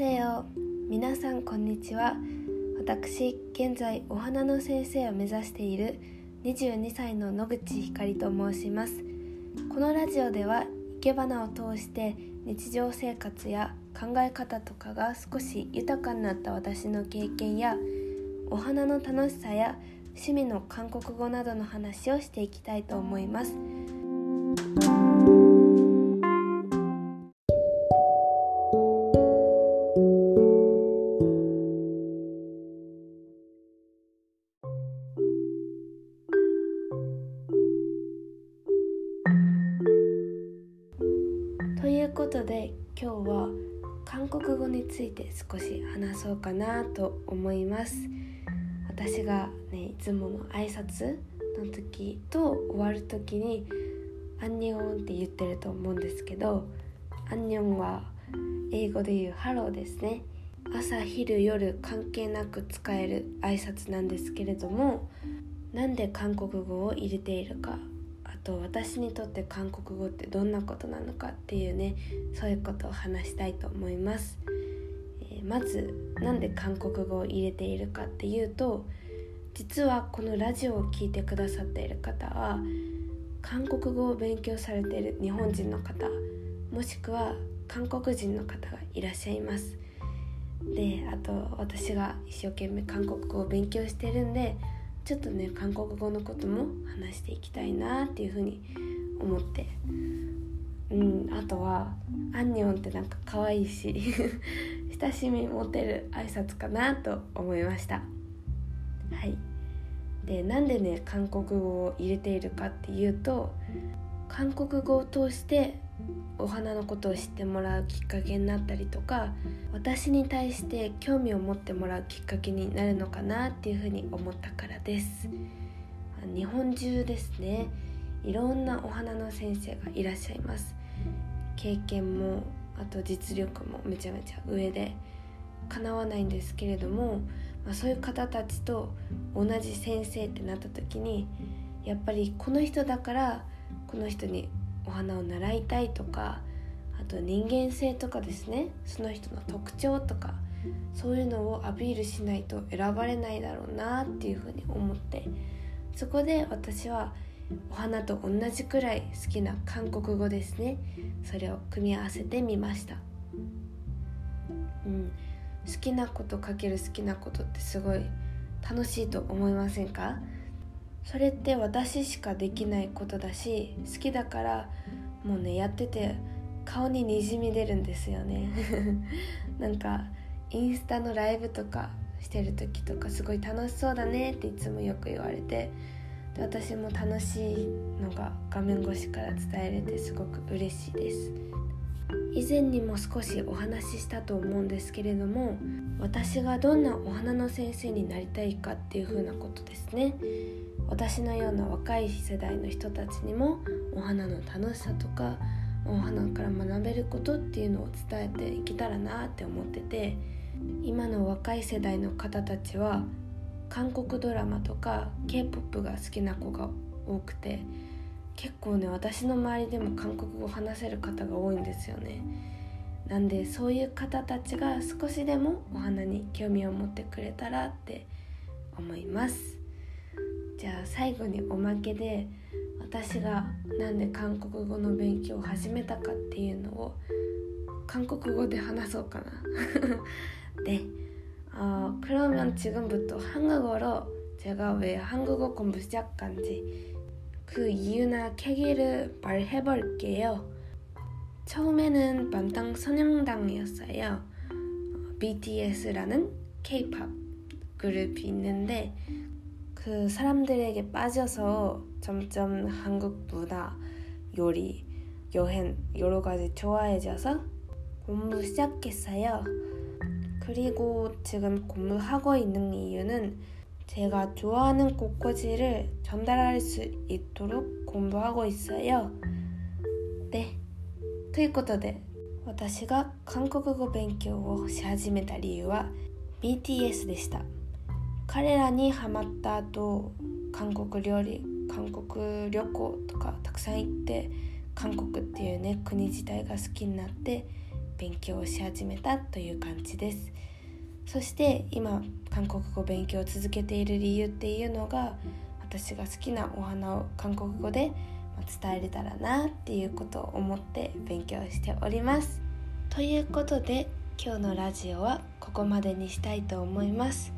せよ皆さんこんにちは。私現在お花の先生を目指している22歳の野口ひかりと申します。このラジオでは生け花を通して日常生活や考え方とかが少し豊かになった私の経験やお花の楽しさや趣味の韓国語などの話をしていきたいと思います。ことで今日は韓国語について少し話そうかなと思います。私がねいつもの挨拶の時と終わる時に「アンニョン」って言ってると思うんですけど「안녕」は英語で言う「Hello」ですね。朝昼夜関係なく使える挨拶なんですけれどもなんで韓国語を入れているかと私にとって韓国語ってどんなことなのかっていうねそういうことを話したいと思います、えー、まずなんで韓国語を入れているかっていうと実はこのラジオを聴いてくださっている方は韓国語を勉強されている日本人の方もしくは韓国人の方がいらっしゃいます。であと私が一生懸命韓国語を勉強してるんでちょっとね韓国語のことも話していきたいなっていうふうに思って。うんあとは「アンニョン」ってなんか可愛いし 親しみ持てる挨拶かなと思いました。はい。でなんでね韓国語を入れているかっていうと韓国語を通してお花のことを知ってもらうきっかけになったりとか私に対して興味を持ってもらうきっかけになるのかなっていうふうに思ったからです。日本中ですね。いろんなお花の先生がいらっしゃいます。経験もあと実力もめちゃめちゃ上でかなわないんですけれども、まあ、そういう方たちと同じ先生ってなった時にやっぱりこの人だからこの人にお花を習いたいとかあと人間性とかですね。その人の特徴とかそういうのをアピールしないと選ばれないだろうなっていうふうに思って。そこで私はお花と同じくらい好きな韓国語ですね。それを組み合わせてみました、うん、好きなことかける好きなことってすごい楽しいと思いませんか？それって私しかできないことだし好きだからもうねやってて顔ににじみ出るんですよね。なんかインスタのライブとかしてる時とかすごい楽しそうだねっていつもよく言われてで私も楽しいのが画面越しから伝えれてすごく嬉しいです。以前にも少しお話ししたと思うんですけれども私がどんなお花の先生になりたいかっていう風なことですね。私のような若い世代の人たちにもお花の楽しさとかお花から学べることっていうのを伝えていけたらなって思ってて今の若い世代の方たちは韓国ドラマとか k p o p が好きな子が多くて結構ね私の周りでも韓国語を話せる方が多いんですよねなんでそういう方たちが少しでもお花に興味を持ってくれたらって思いますじゃあ最後におまけで私がなんで韓国語の勉強を始めたかっていうのを韓国語で話そうかな네 어, 그러면 지금부터 한국어로 제가 왜 한국어 공부 시작한지 그 이유나 계기를 말해 볼게요. 처음에는 만땅 선영당이었어요. BTS라는 K-pop 그룹이 있는데 그 사람들에게 빠져서 점점 한국 문화, 요리, 여행 여러 가지 좋아해져서 공부 시작했어요. 그리고 지금 공부하고 있는 이유는 제가 좋아하는 꽃꽂이를 전달할 수 있도록 공부하고 있어요. 네. ということで私が韓国語勉強をし始めた理由は BTS でした彼らにハマった後韓国料理韓国旅行とかたくさん行って韓国っていうね国自体が好きになって 勉強をし始めたという感じです そして今韓国語勉強を続けている理由っていうのが私が好きなお花を韓国語で伝えれたらなっていうことを思って勉強しております。ということで今日のラジオはここまでにしたいと思います。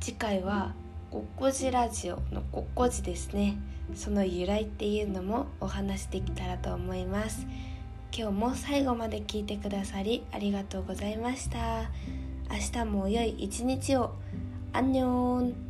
次回はごっこじラジオのごっこじですね。その由来っていうのもお話できたらと思います。今日も最後まで聞いてくださりありがとうございました。明日も良い一日を。アンニョン。